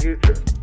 future.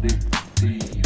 the, the